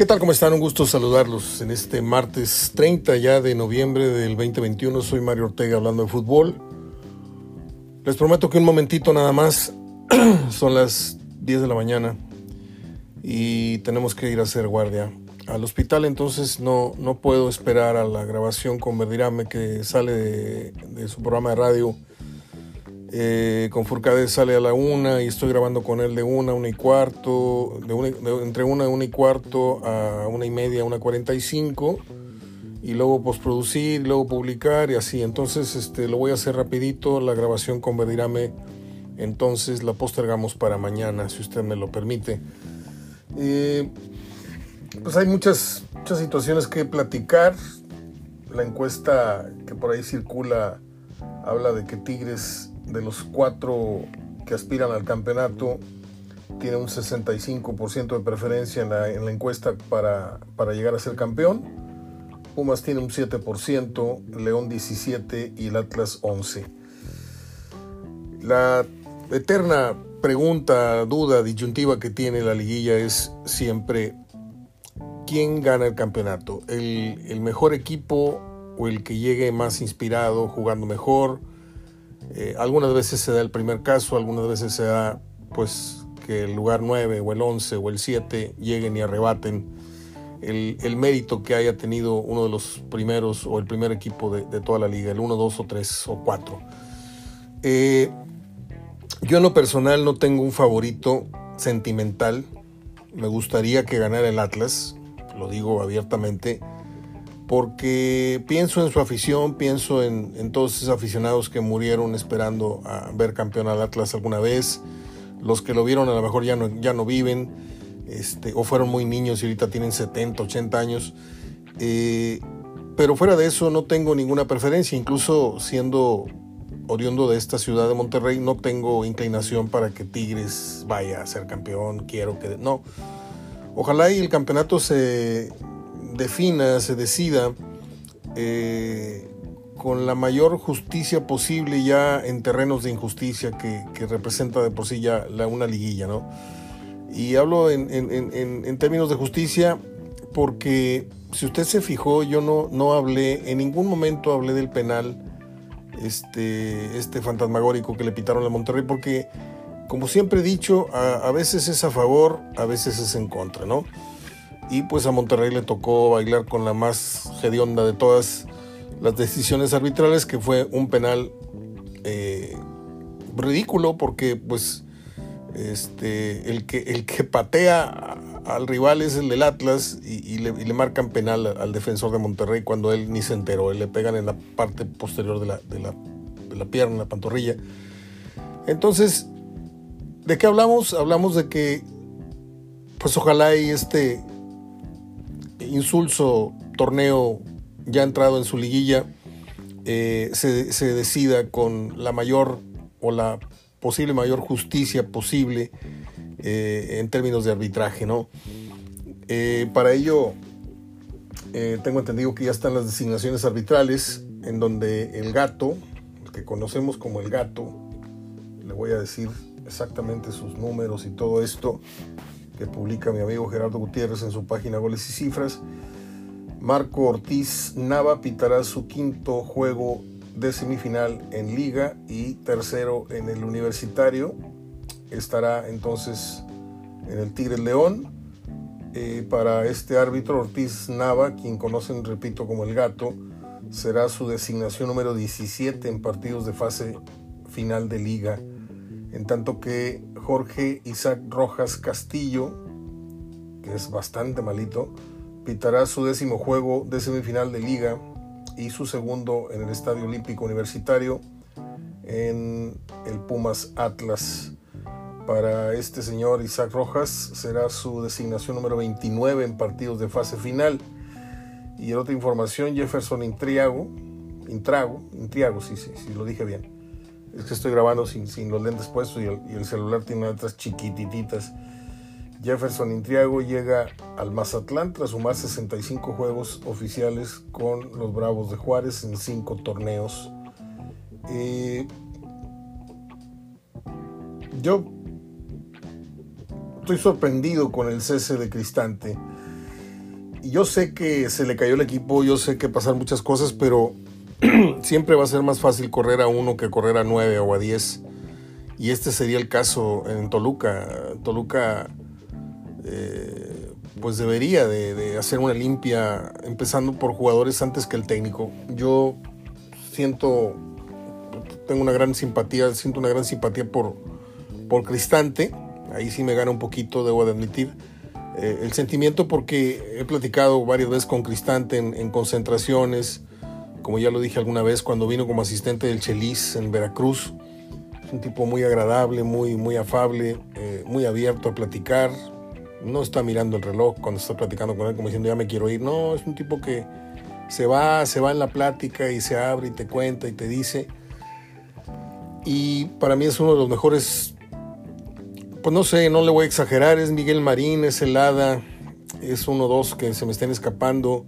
¿Qué tal? ¿Cómo están? Un gusto saludarlos en este martes 30 ya de noviembre del 2021. Soy Mario Ortega hablando de fútbol. Les prometo que un momentito nada más. Son las 10 de la mañana y tenemos que ir a hacer guardia al hospital, entonces no, no puedo esperar a la grabación con Verdirame que sale de, de su programa de radio eh, con Furcade sale a la una y estoy grabando con él de una, una y cuarto, de, entre una, una y cuarto a una y media, una cuarenta y cinco, y luego postproducir, luego publicar y así. Entonces este, lo voy a hacer rapidito, la grabación con Verdirame, entonces la postergamos para mañana, si usted me lo permite. Eh, pues hay muchas, muchas situaciones que platicar. La encuesta que por ahí circula habla de que Tigres de los cuatro que aspiran al campeonato, tiene un 65% de preferencia en la, encuesta para, para, llegar a ser campeón. Pumas tiene un 7%, León 17% y el Atlas 11%. La eterna pregunta, duda, disyuntiva que tiene la liguilla es siempre quién gana el campeonato, el, el mejor equipo o el que llegue más inspirado, jugando mejor, eh, algunas veces se da el primer caso, algunas veces se da pues que el lugar 9 o el 11 o el 7 lleguen y arrebaten el, mérito que haya tenido uno de los primeros o el primer equipo de, toda la liga, el 1, 2 o 3 o 4. Eh, yo en lo personal no tengo un favorito sentimental. Me gustaría que ganara el Atlas, lo digo abiertamente porque pienso en su afición, pienso en, todos esos aficionados que murieron esperando a ver campeón al Atlas alguna vez, los que lo vieron a lo mejor ya no, ya no viven, este, o fueron muy niños y ahorita tienen 70, 80 años. Eh, pero fuera de eso no tengo ninguna preferencia, incluso siendo oriundo de esta ciudad de Monterrey, no tengo inclinación para que Tigres vaya a ser campeón, quiero que... No, ojalá y el campeonato se defina, se decida eh, con la mayor justicia posible ya en terrenos de injusticia que, representa de por sí ya la, una liguilla, ¿no? Y hablo en, términos de justicia porque si usted se fijó, yo no, no hablé, en ningún momento hablé del penal, este, este fantasmagórico que le pitaron a Monterrey, porque como siempre he dicho, a, a veces es a favor, a veces es en contra, ¿no? Y pues a Monterrey le tocó bailar con la más hedionda de todas las decisiones arbitrales, que fue un penal eh, ridículo porque pues este, el, que, el que patea al rival es el del Atlas y, le, marcan penal al defensor de Monterrey cuando él ni se enteró, él le pegan en la parte posterior de la, de la, de la pierna, la pantorrilla. Entonces, ¿de qué hablamos? Hablamos de que pues ojalá y este insulso torneo ya entrado en su liguilla eh, se, decida con la mayor o la posible mayor justicia posible eh, en términos de arbitraje, ¿no? Eh, para ello, tengo entendido que ya están las designaciones arbitrales, en donde el gato, que conocemos como el gato, le voy a decir exactamente sus números y todo esto, que publica mi amigo Gerardo Gutiérrez en su página Goles y Cifras. Marco Ortiz Nava pitará su quinto juego de semifinal en liga y tercero en el universitario. Estará entonces en el Tigre León. Eh, para este árbitro Ortiz Nava, quien conocen, repito, como el gato, será su designación número 17 en partidos de fase final de liga en tanto que Jorge Isaac Rojas Castillo, que es bastante malito, pitará su décimo juego de semifinal de liga y su segundo en el Estadio Olímpico Universitario en el Pumas Atlas. Para este señor Isaac Rojas será su designación número 29 en partidos de fase final. Y en otra información, Jefferson Intriago, Intrago, Intriago, sí, sí, sí, lo dije bien es que estoy grabando sin, sin los lentes puestos y el, celular tiene letras chiquititas. Jefferson Intriago llega al Mazatlán tras sumar 65 juegos oficiales con los Bravos de Juárez en 5 torneos. Eh, yo estoy sorprendido con el cese de Cristante. yo sé que se le cayó el equipo, yo sé que pasaron muchas cosas, pero siempre va a ser más fácil correr a uno que correr a nueve o a diez. Y este sería el caso en Toluca. Toluca eh, pues debería de, hacer una limpia, empezando por jugadores antes que el técnico. Yo siento, tengo una gran simpatía, siento una gran simpatía por, por Cristante. Ahí sí me gana un poquito, debo de admitir. Eh, el sentimiento porque he platicado varias veces con Cristante en concentraciones, como ya lo dije alguna vez, cuando vino como asistente del Chelis en Veracruz. Un tipo muy agradable, muy, muy afable, eh, muy abierto a platicar. No está mirando el reloj cuando está platicando con él como diciendo ya me quiero ir. No, es un tipo que se va, se va en la plática y se abre y te cuenta y te dice. Y para mí es uno de los mejores, pues no sé, no le voy a exagerar, es Miguel Marín, es Helada, es uno o dos que se me estén escapando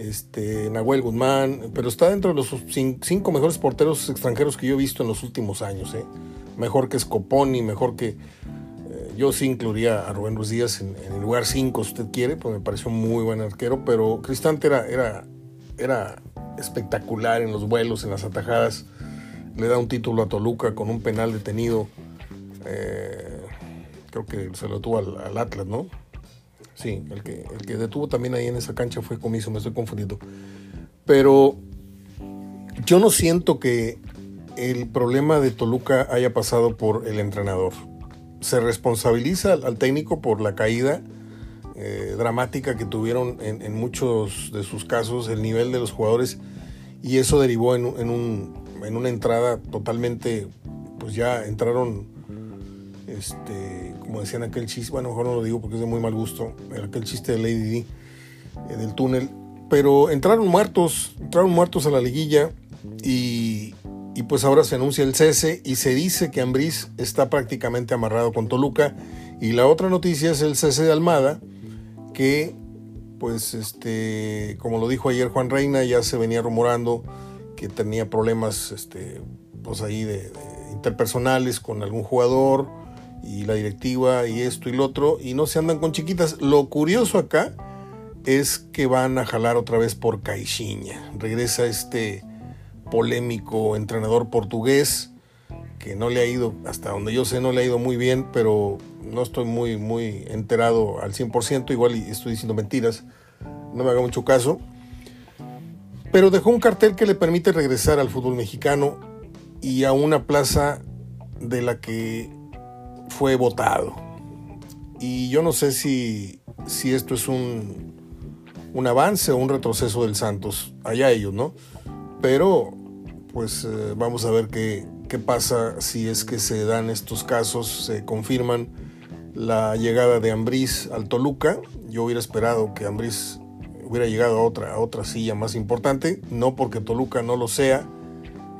este, Nahuel Guzmán, pero está dentro de los cinco mejores porteros extranjeros que yo he visto en los últimos años. ¿eh? Mejor que Scoponi, mejor que... Eh, yo sí incluiría a Rubén Ruiz Díaz en, el lugar 5, si usted quiere, pues me pareció muy buen arquero, pero Cristante era, era, era espectacular en los vuelos, en las atajadas. Le da un título a Toluca con un penal detenido. Eh, creo que se lo tuvo al Atlas, ¿no? Sí, el que, el que detuvo también ahí en esa cancha fue Comiso, me estoy confundiendo. Pero yo no siento que el problema de Toluca haya pasado por el entrenador. Se responsabiliza al, técnico por la caída eh, dramática que tuvieron en, muchos de sus casos, el nivel de los jugadores, y eso derivó en, en, un, en una entrada totalmente, pues ya entraron este, como decían aquel chiste, bueno, mejor no lo digo porque es de muy mal gusto, aquel chiste de Lady D, eh, del túnel, pero entraron muertos, entraron muertos a la liguilla y, y pues ahora se anuncia el cese y se dice que Ambriz está prácticamente amarrado con Toluca y la otra noticia es el cese de Almada que pues este como lo dijo ayer Juan Reina ya se venía rumorando que tenía problemas este pues ahí de interpersonales con algún jugador y la directiva y esto y lo otro y no se andan con chiquitas. Lo curioso acá es que van a jalar otra vez por Caixinha. Regresa este polémico entrenador portugués que no le ha ido, hasta donde yo sé, no le ha ido muy bien, pero no estoy muy, muy enterado al 100%, igual estoy diciendo mentiras, no me haga mucho caso. Pero dejó un cartel que le permite regresar al fútbol mexicano y a una plaza de la que fue votado. Y yo no sé si, si esto es un, un avance o un retroceso del Santos. Allá ellos, ¿no? Pero, pues eh, vamos a ver qué, qué pasa si es que se dan estos casos, se confirman la llegada de Ambriz al Toluca. Yo hubiera esperado que Ambriz hubiera llegado a otra, a otra silla más importante, no porque Toluca no lo sea,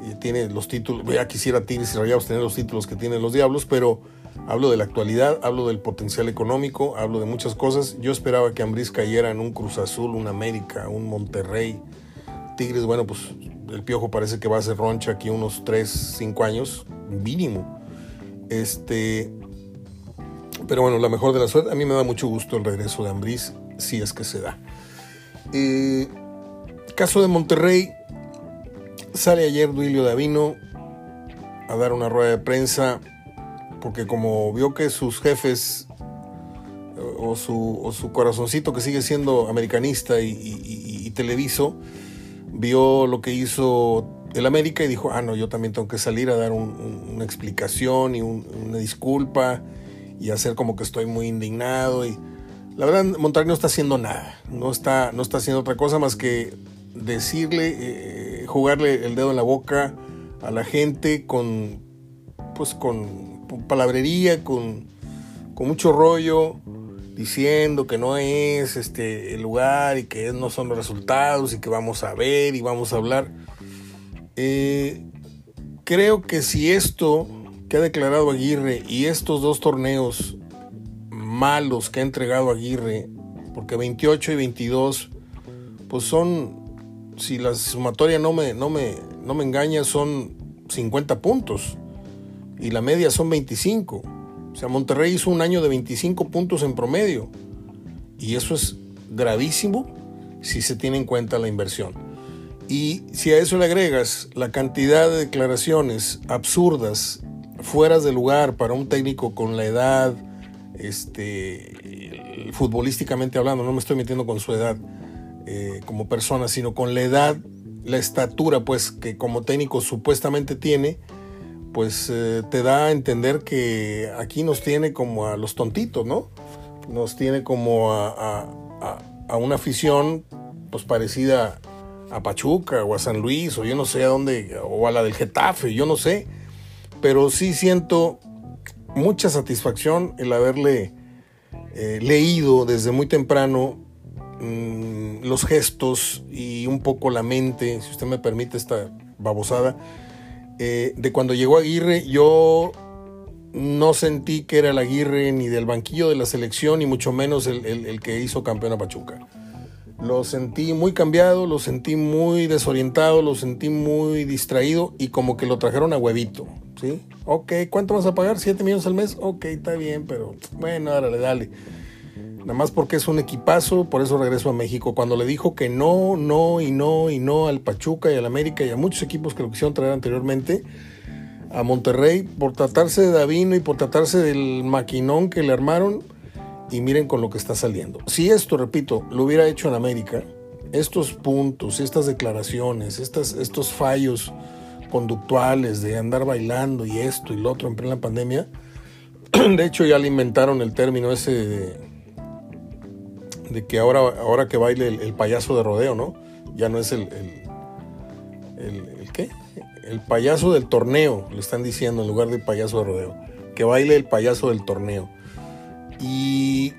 y tiene los títulos, ya quisiera Tigres y Rayados tener los títulos que tienen los Diablos, pero Hablo de la actualidad, hablo del potencial económico, hablo de muchas cosas. Yo esperaba que Ambriz cayera en un Cruz Azul, un América, un Monterrey. Tigres, bueno, pues el Piojo parece que va a ser roncha aquí unos 3, 5 años, mínimo. Este, pero bueno, la mejor de la suerte. A mí me da mucho gusto el regreso de Ambriz, si es que se da. Eh, caso de Monterrey, sale ayer Duilio Davino a dar una rueda de prensa porque como vio que sus jefes o su, corazoncito que sigue siendo americanista y, televiso, vio lo que hizo el América y dijo, ah, no, yo también tengo que salir a dar una explicación y una disculpa y hacer como que estoy muy indignado. Y la verdad, Monterrey no está haciendo nada, no está, no está haciendo otra cosa más que decirle, eh, jugarle el dedo en la boca a la gente con, pues con palabrería, con, mucho rollo, diciendo que no es este el lugar y que no son los resultados y que vamos a ver y vamos a hablar. Eh, creo que si esto que ha declarado Aguirre y estos dos torneos malos que ha entregado Aguirre, porque 28 y 22, pues son, si la sumatoria no me, no me, no me engaña, son 50 puntos y la media son 25. O sea, Monterrey hizo un año de 25 puntos en promedio. Y eso es gravísimo si se tiene en cuenta la inversión. Y si a eso le agregas la cantidad de declaraciones absurdas, fuera de lugar para un técnico con la edad, este, futbolísticamente hablando, no me estoy metiendo con su edad eh, como persona, sino con la edad, la estatura, pues que como técnico supuestamente tiene, pues eh, te da a entender que aquí nos tiene como a los tontitos, ¿no? Nos tiene como a, a una afición pues parecida a Pachuca o a San Luis o yo no sé a dónde, o a la del Getafe, yo no sé, pero sí siento mucha satisfacción el haberle eh, leído desde muy temprano mm, los gestos y un poco la mente, si usted me permite esta babosada, eh, de cuando llegó Aguirre, yo no sentí que era el Aguirre ni del banquillo de la selección, ni mucho menos el, el que hizo campeón a Pachuca. Lo sentí muy cambiado, lo sentí muy desorientado, lo sentí muy distraído y como que lo trajeron a huevito, ¿sí? Ok, ¿cuánto vas a pagar? ¿7 millones al mes? Ok, está bien, pero bueno, dale, dale. Nada más porque es un equipazo, por eso regreso a México. Cuando le dijo que no, no y no y no al Pachuca y al América y a muchos equipos que lo quisieron traer anteriormente, a Monterrey, por tratarse de Davino y por tratarse del maquinón que le armaron, y miren con lo que está saliendo. Si esto, repito, lo hubiera hecho en América, estos puntos, estas declaraciones, estas, estos fallos conductuales de andar bailando y esto y lo otro en plena pandemia, de hecho ya le inventaron el término ese de, que ahora, ahora que baile el, payaso de rodeo, ¿no? Ya no es el, el, ¿qué? El payaso del torneo, le están diciendo en lugar de payaso de rodeo. Que baile el payaso del torneo. Y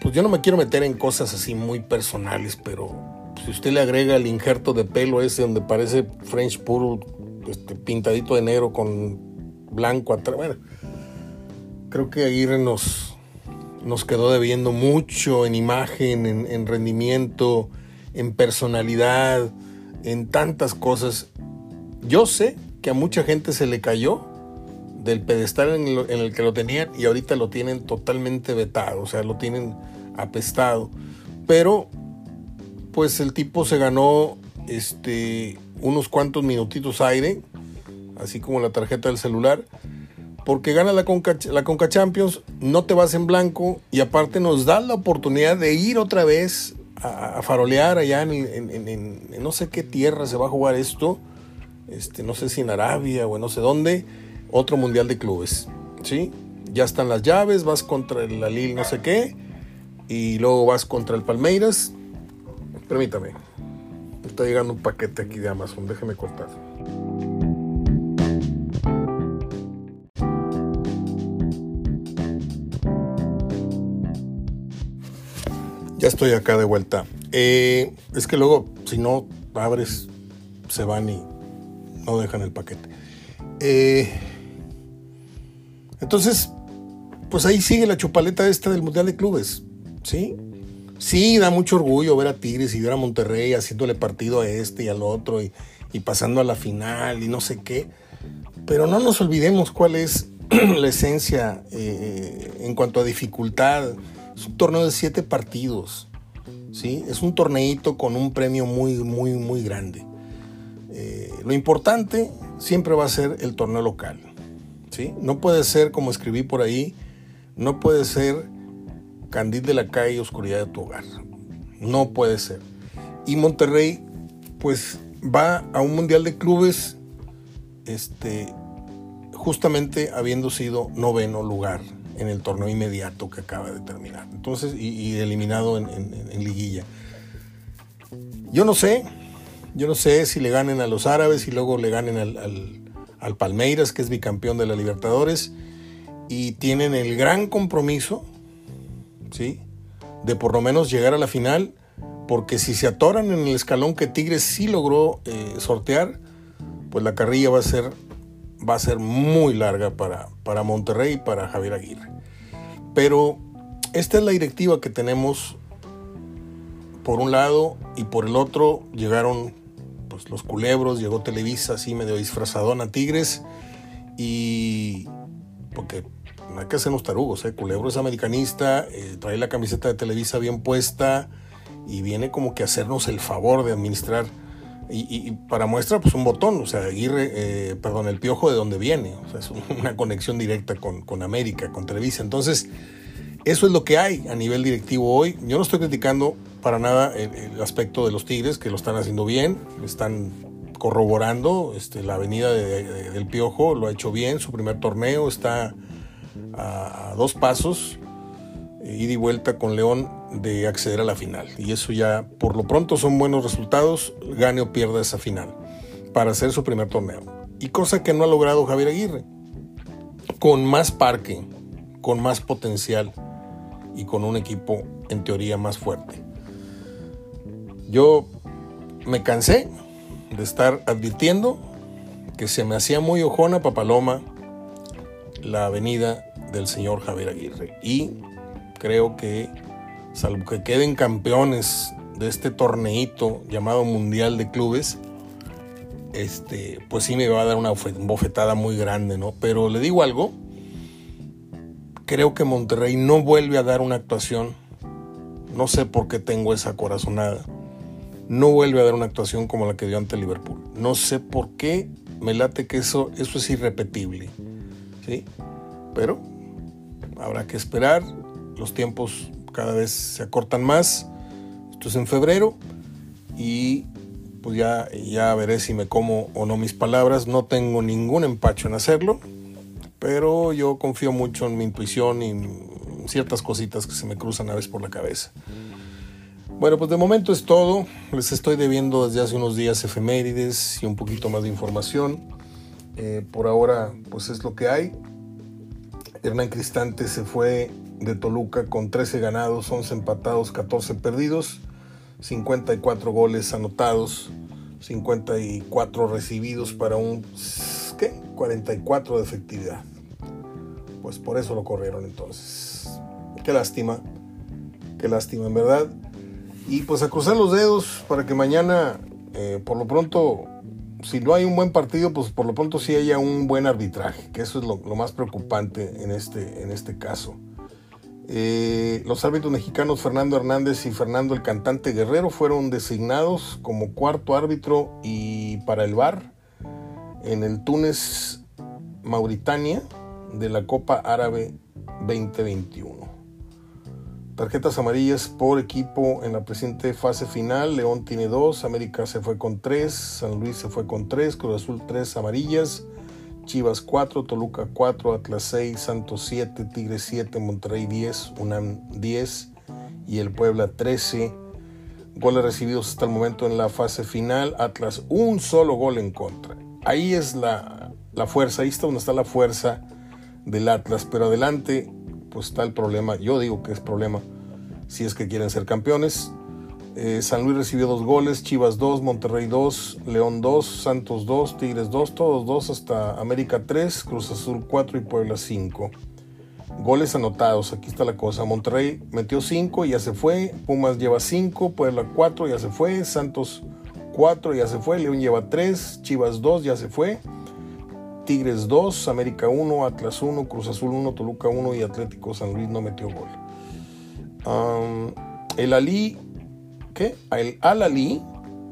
pues yo no me quiero meter en cosas así muy personales, pero si usted le agrega el injerto de pelo ese donde parece French puro, este, pintadito de negro con blanco atrás, bueno, creo que Aguirre nos, nos quedó debiendo mucho en imagen, en, en rendimiento, en personalidad, en tantas cosas. Yo sé que a mucha gente se le cayó del pedestal en, el que lo tenían y ahorita lo tienen totalmente vetado, o sea, lo tienen apestado. Pero, pues el tipo se ganó este, unos cuantos minutitos aire, así como la tarjeta del celular, porque gana la Conca, la Conca Champions, no te vas en blanco y aparte nos da la oportunidad de ir otra vez a, farolear allá en, en, no sé qué tierra se va a jugar esto, este, no sé si en Arabia o en no sé dónde otro mundial de clubes. ¿sí? Ya están las llaves, vas contra el Lille no sé qué, y luego vas contra el Palmeiras. Permítame, está llegando un paquete aquí de Amazon, déjeme cortar. Estoy acá de vuelta. Eh, es que luego, si no abres, se van y no dejan el paquete. Eh, entonces, pues ahí sigue la chupaleta esta del Mundial de Clubes, ¿sí? Sí, da mucho orgullo ver a Tigres y ver a Monterrey haciéndole partido a este y al otro y, pasando a la final y no sé qué. Pero no nos olvidemos cuál es la esencia eh, en cuanto a dificultad. Es un torneo de siete partidos, ¿sí? Es un torneito con un premio muy, muy, muy grande. Eh, lo importante siempre va a ser el torneo local. No puede ser, como escribí por ahí, no puede ser candil de la calle y oscuridad de tu hogar. No puede ser. Y Monterrey, pues va a un mundial de clubes, este, justamente habiendo sido noveno lugar en el torneo inmediato que acaba de terminar. Entonces, y, eliminado en, liguilla. Yo no sé, yo no sé si le ganen a los árabes y luego le ganen al, al Palmeiras, que es bicampeón de la Libertadores, y tienen el gran compromiso, ¿sí? De por lo menos llegar a la final, porque si se atoran en el escalón que Tigres sí logró eh, sortear, pues la carrilla va a ser, va a ser muy larga para, para Monterrey y para Javier Aguirre. Pero esta es la directiva que tenemos por un lado y por el otro llegaron pues, los culebros, llegó Televisa así medio disfrazadón a Tigres y porque no hay que hacernos tarugos, ¿eh? Culebro es americanista, eh, trae la camiseta de Televisa bien puesta y viene como que a hacernos el favor de administrar. Y, para muestra, pues un botón, o sea, Aguirre, eh, perdón, el piojo de donde viene, o sea, es una conexión directa con, con América, con Televisa. Entonces, eso es lo que hay a nivel directivo hoy. Yo no estoy criticando para nada el, aspecto de los Tigres, que lo están haciendo bien, están corroborando este, la avenida del Piojo, lo ha hecho bien, su primer torneo está a, dos pasos, eh, ida y vuelta con León de acceder a la final. Y eso ya, por lo pronto, son buenos resultados, gane o pierda esa final, para hacer su primer torneo. Y cosa que no ha logrado Javier Aguirre, con más parque, con más potencial y con un equipo en teoría más fuerte. Yo me cansé de estar advirtiendo que se me hacía muy ojona Papaloma la avenida del señor Javier Aguirre. Y creo que, salvo que queden campeones de este torneito llamado Mundial de Clubes, este, pues sí me va a dar una bofetada muy grande, ¿no? Pero le digo algo, creo que Monterrey no vuelve a dar una actuación, no sé por qué tengo esa corazonada, no vuelve a dar una actuación como la que dio ante Liverpool. No sé por qué me late que eso, eso es irrepetible, ¿sí? Pero habrá que esperar, los tiempos cada vez se acortan más, esto es en febrero y pues ya, ya veré si me como o no mis palabras, no tengo ningún empacho en hacerlo, pero yo confío mucho en mi intuición y ciertas cositas que se me cruzan a veces por la cabeza. Bueno, pues de momento es todo. Les estoy debiendo desde hace unos días efemérides y un poquito más de información. Eh, por ahora, pues es lo que hay. Hernán Cristante se fue de Toluca con 13 ganados, 11 empatados, 14 perdidos, 54 goles anotados, 54 recibidos para un ¿qué? 44 de efectividad. Pues por eso lo corrieron entonces. Qué lástima, qué lástima en verdad. Y pues a cruzar los dedos para que mañana, eh, por lo pronto, si no hay un buen partido, pues por lo pronto sí haya un buen arbitraje, que eso es lo, más preocupante en este, en este caso. Eh, los árbitros mexicanos Fernando Hernández y Fernando el cantante Guerrero fueron designados como cuarto árbitro y para el VAR en el Túnez Mauritania de la Copa Árabe 2021. Tarjetas amarillas por equipo en la presente fase final. León tiene dos, América se fue con tres, San Luis se fue con tres, Cruz Azul tres amarillas, Chivas cuatro, Toluca cuatro, Atlas seis, Santos siete, Tigres siete, Monterrey diez, UNAM diez y el Puebla trece. Goles recibidos hasta el momento en la fase final. Atlas un solo gol en contra. Ahí es la, la fuerza, ahí está donde está la fuerza del Atlas. Pero adelante pues está el problema, yo digo que es problema, si es que quieren ser campeones. Eh, San Luis recibió dos goles, Chivas dos, Monterrey dos, León dos, Santos dos, Tigres dos, todos dos hasta América tres, Cruz Azul cuatro y Puebla cinco. Goles anotados, aquí está la cosa. Monterrey metió cinco y ya se fue, Pumas lleva cinco, Puebla cuatro, ya se fue, Santos cuatro, ya se fue, León lleva tres, Chivas dos, ya se fue. Tigres 2, América 1, Atlas 1, Cruz Azul 1, Toluca 1 y Atlético San Luis no metió gol. el Ali, ¿qué? El Al Ali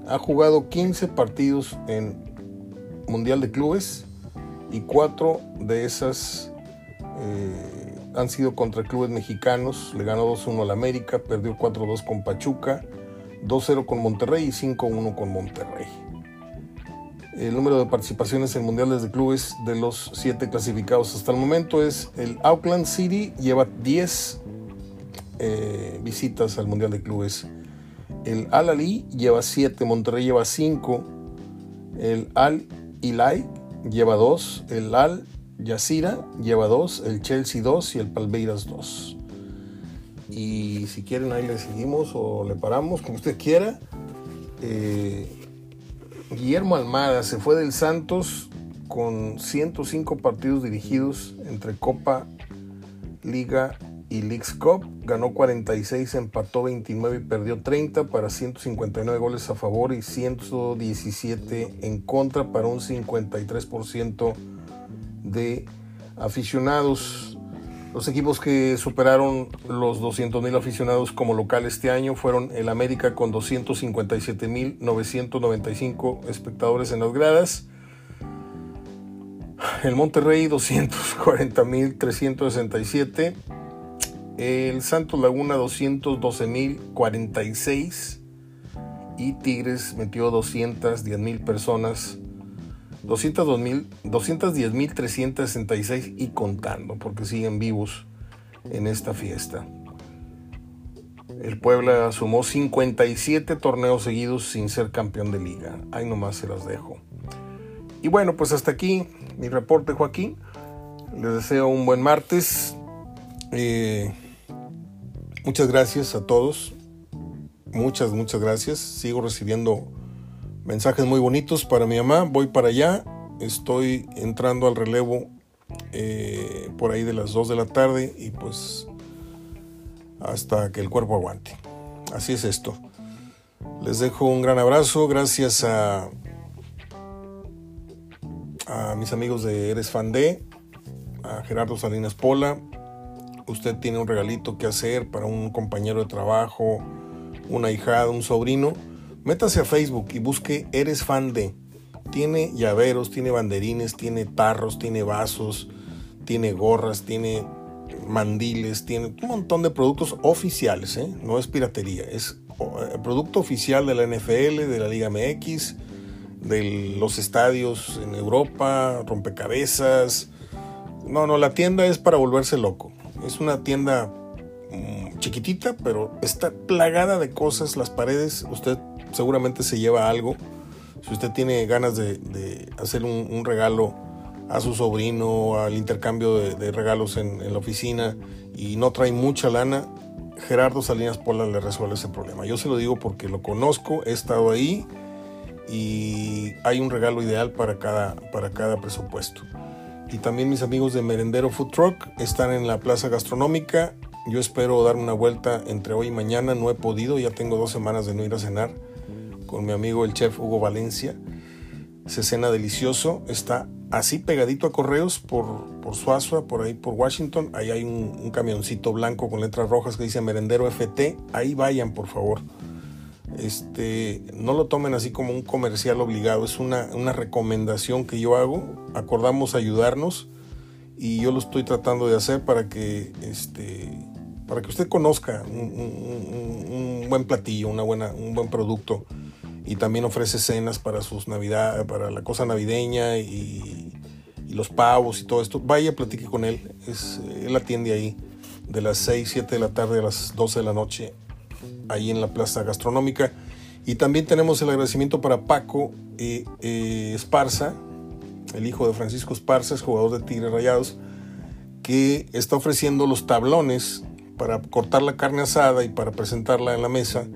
ha jugado 15 partidos en Mundial de Clubes y 4 de esas eh, han sido contra clubes mexicanos. Le ganó 2-1 al América, perdió 4-2 con Pachuca, 2-0 con Monterrey y 5-1 con Monterrey. El número de participaciones en mundiales de clubes de los siete clasificados hasta el momento es el Auckland City, lleva 10 eh, visitas al mundial de clubes. El Al Ali lleva 7, Monterrey lleva 5, el Al Ilai lleva 2, el Al Yazira lleva 2, el Chelsea 2 y el Palmeiras 2. Y si quieren ahí le seguimos o le paramos, como usted quiera. Eh, Guillermo Almada se fue del Santos con 105 partidos dirigidos entre Copa, Liga y Leagues Cup. Ganó 46, empató 29 y perdió 30 para 159 goles a favor y 117 en contra para un 53% de Aficionados, los equipos que superaron los 200 mil aficionados como local este año fueron el América con 257 mil 995 espectadores en las gradas. El Monterrey 240 mil 367 el Santos Laguna 212.046 y Tigres metió 210 mil personas, 210.366 y contando, porque siguen vivos en esta fiesta. El Puebla sumó 57 torneos seguidos sin ser campeón de liga. Ahí nomás se los dejo. Y bueno, pues hasta aquí mi reporte, Joaquín. Les deseo un buen martes. Eh, Muchas gracias a todos. Muchas, muchas gracias. Sigo recibiendo mensajes muy bonitos para mi mamá. Voy para allá. Estoy entrando al relevo eh, por ahí de las 2 de la tarde y pues hasta que el cuerpo aguante. Así es esto. Les dejo un gran abrazo. Gracias a, a mis amigos de Eres Fan de, a Gerardo Salinas Pola, usted tiene un regalito que hacer para un compañero de trabajo, una hijada, un sobrino, métase a Facebook y busque Eres fan de. Tiene llaveros, tiene banderines, tiene tarros, tiene vasos, tiene gorras, tiene mandiles, tiene un montón de productos oficiales, ¿eh? no es piratería, es eh, producto oficial de la NFL, de la Liga MX, de los estadios en Europa, rompecabezas. No, no, la tienda es para volverse loco. Es una tienda mm, chiquitita, pero está plagada de cosas. Las paredes, usted seguramente se lleva algo. Si usted tiene ganas de, hacer un, regalo a su sobrino, al intercambio de, regalos en, la oficina y no trae mucha lana, Gerardo Salinas Pola le resuelve ese problema. Yo se lo digo porque lo conozco, he estado ahí y hay un regalo ideal para cada, para cada presupuesto y también mis amigos de Merendero Food Truck están en la plaza gastronómica. Yo espero dar una vuelta entre hoy y mañana. No he podido, ya tengo dos semanas de no ir a cenar con mi amigo el chef Hugo Valencia. Se cena delicioso. Está así pegadito a Correos por, por Suazua, por ahí por Washington. Ahí hay un, un camioncito blanco con letras rojas que dice Merendero FT. Ahí vayan, por favor. Este, no lo tomen así como un comercial obligado, es una, recomendación que yo hago. Acordamos ayudarnos y yo lo estoy tratando de hacer para que, este, para que usted conozca un, buen platillo, una buena, un buen producto. Y también ofrece cenas para sus navidades, para la cosa navideña y, los pavos y todo esto. Vaya, platique con él. Es, él atiende ahí de las 6, 7 de la tarde a las 12 de la noche ahí en la plaza gastronómica. Y también tenemos el agradecimiento para Paco eh, eh, Esparza, el hijo de Francisco Esparza, es jugador de Tigres Rayados, que está ofreciendo los tablones para cortar la carne asada y para presentarla en la mesa.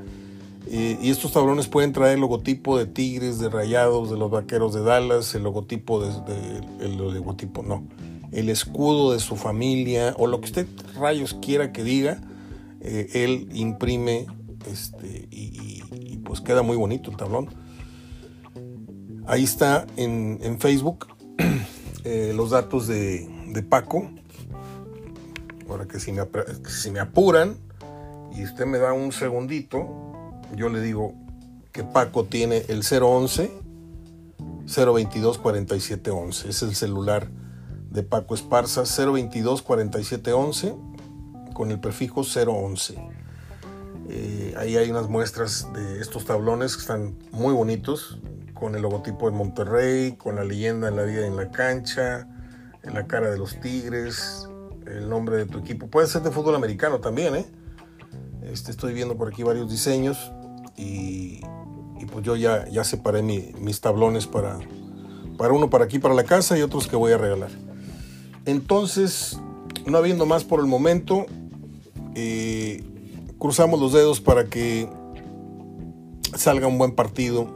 Eh, y estos tablones pueden traer el logotipo de Tigres, de Rayados, de los Vaqueros de Dallas, el logotipo de, el logotipo no, el escudo de su familia o lo que usted rayos quiera que diga. Él imprime este, y, pues queda muy bonito el tablón. Ahí está en, Facebook eh, los datos de, Paco. Ahora que si, me, si me apuran y usted me da un segundito, yo le digo que Paco tiene el 011 022 4711. Es el celular de Paco Esparza 022 4711 con el prefijo 011. Eh, ahí hay unas muestras de estos tablones que están muy bonitos, con el logotipo de Monterrey, con la leyenda en la vida en la cancha, en la cara de los Tigres, el nombre de tu equipo. Puede ser de fútbol americano también, ¿eh? Este, estoy viendo por aquí varios diseños y, pues yo ya, ya separé mis tablones para, para uno para aquí, para la casa y otros que voy a regalar. Entonces, no habiendo más por el momento, eh, cruzamos los dedos para que salga un buen partido.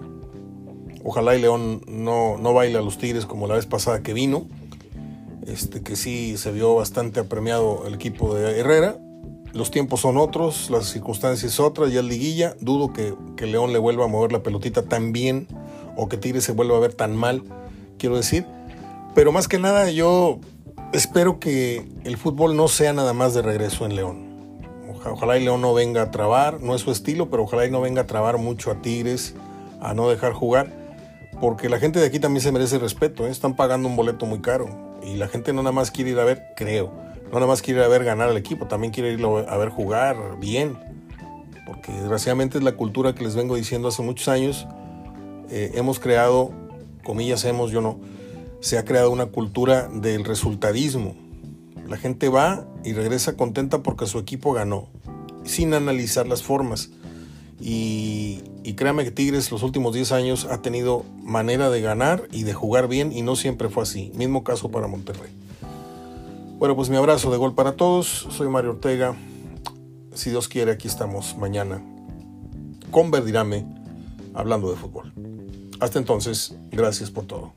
Ojalá y León no, no baile a los Tigres como la vez pasada que vino. Este, que sí se vio bastante apremiado el equipo de Herrera. Los tiempos son otros, las circunstancias otras, ya es liguilla. Dudo que, que León le vuelva a mover la pelotita tan bien o que Tigres se vuelva a ver tan mal, quiero decir. Pero más que nada yo espero que el fútbol no sea nada más de regreso en León. Ojalá y León no venga a trabar, no es su estilo, pero ojalá y no venga a trabar mucho a Tigres, a no dejar jugar, porque la gente de aquí también se merece respeto, ¿eh? están pagando un boleto muy caro y la gente no nada más quiere ir a ver, creo, no nada más quiere ir a ver ganar al equipo, también quiere ir a ver jugar bien, porque desgraciadamente es la cultura que les vengo diciendo hace muchos años, eh, hemos creado, comillas hemos, yo no, se ha creado una cultura del resultadismo. La gente va y regresa contenta porque su equipo ganó, sin analizar las formas. Y, créame que Tigres los últimos 10 años ha tenido manera de ganar y de jugar bien y no siempre fue así. Mismo caso para Monterrey. Bueno, pues mi abrazo de gol para todos. Soy Mario Ortega. Si Dios quiere, aquí estamos mañana con Verdirame hablando de fútbol. Hasta entonces, gracias por todo.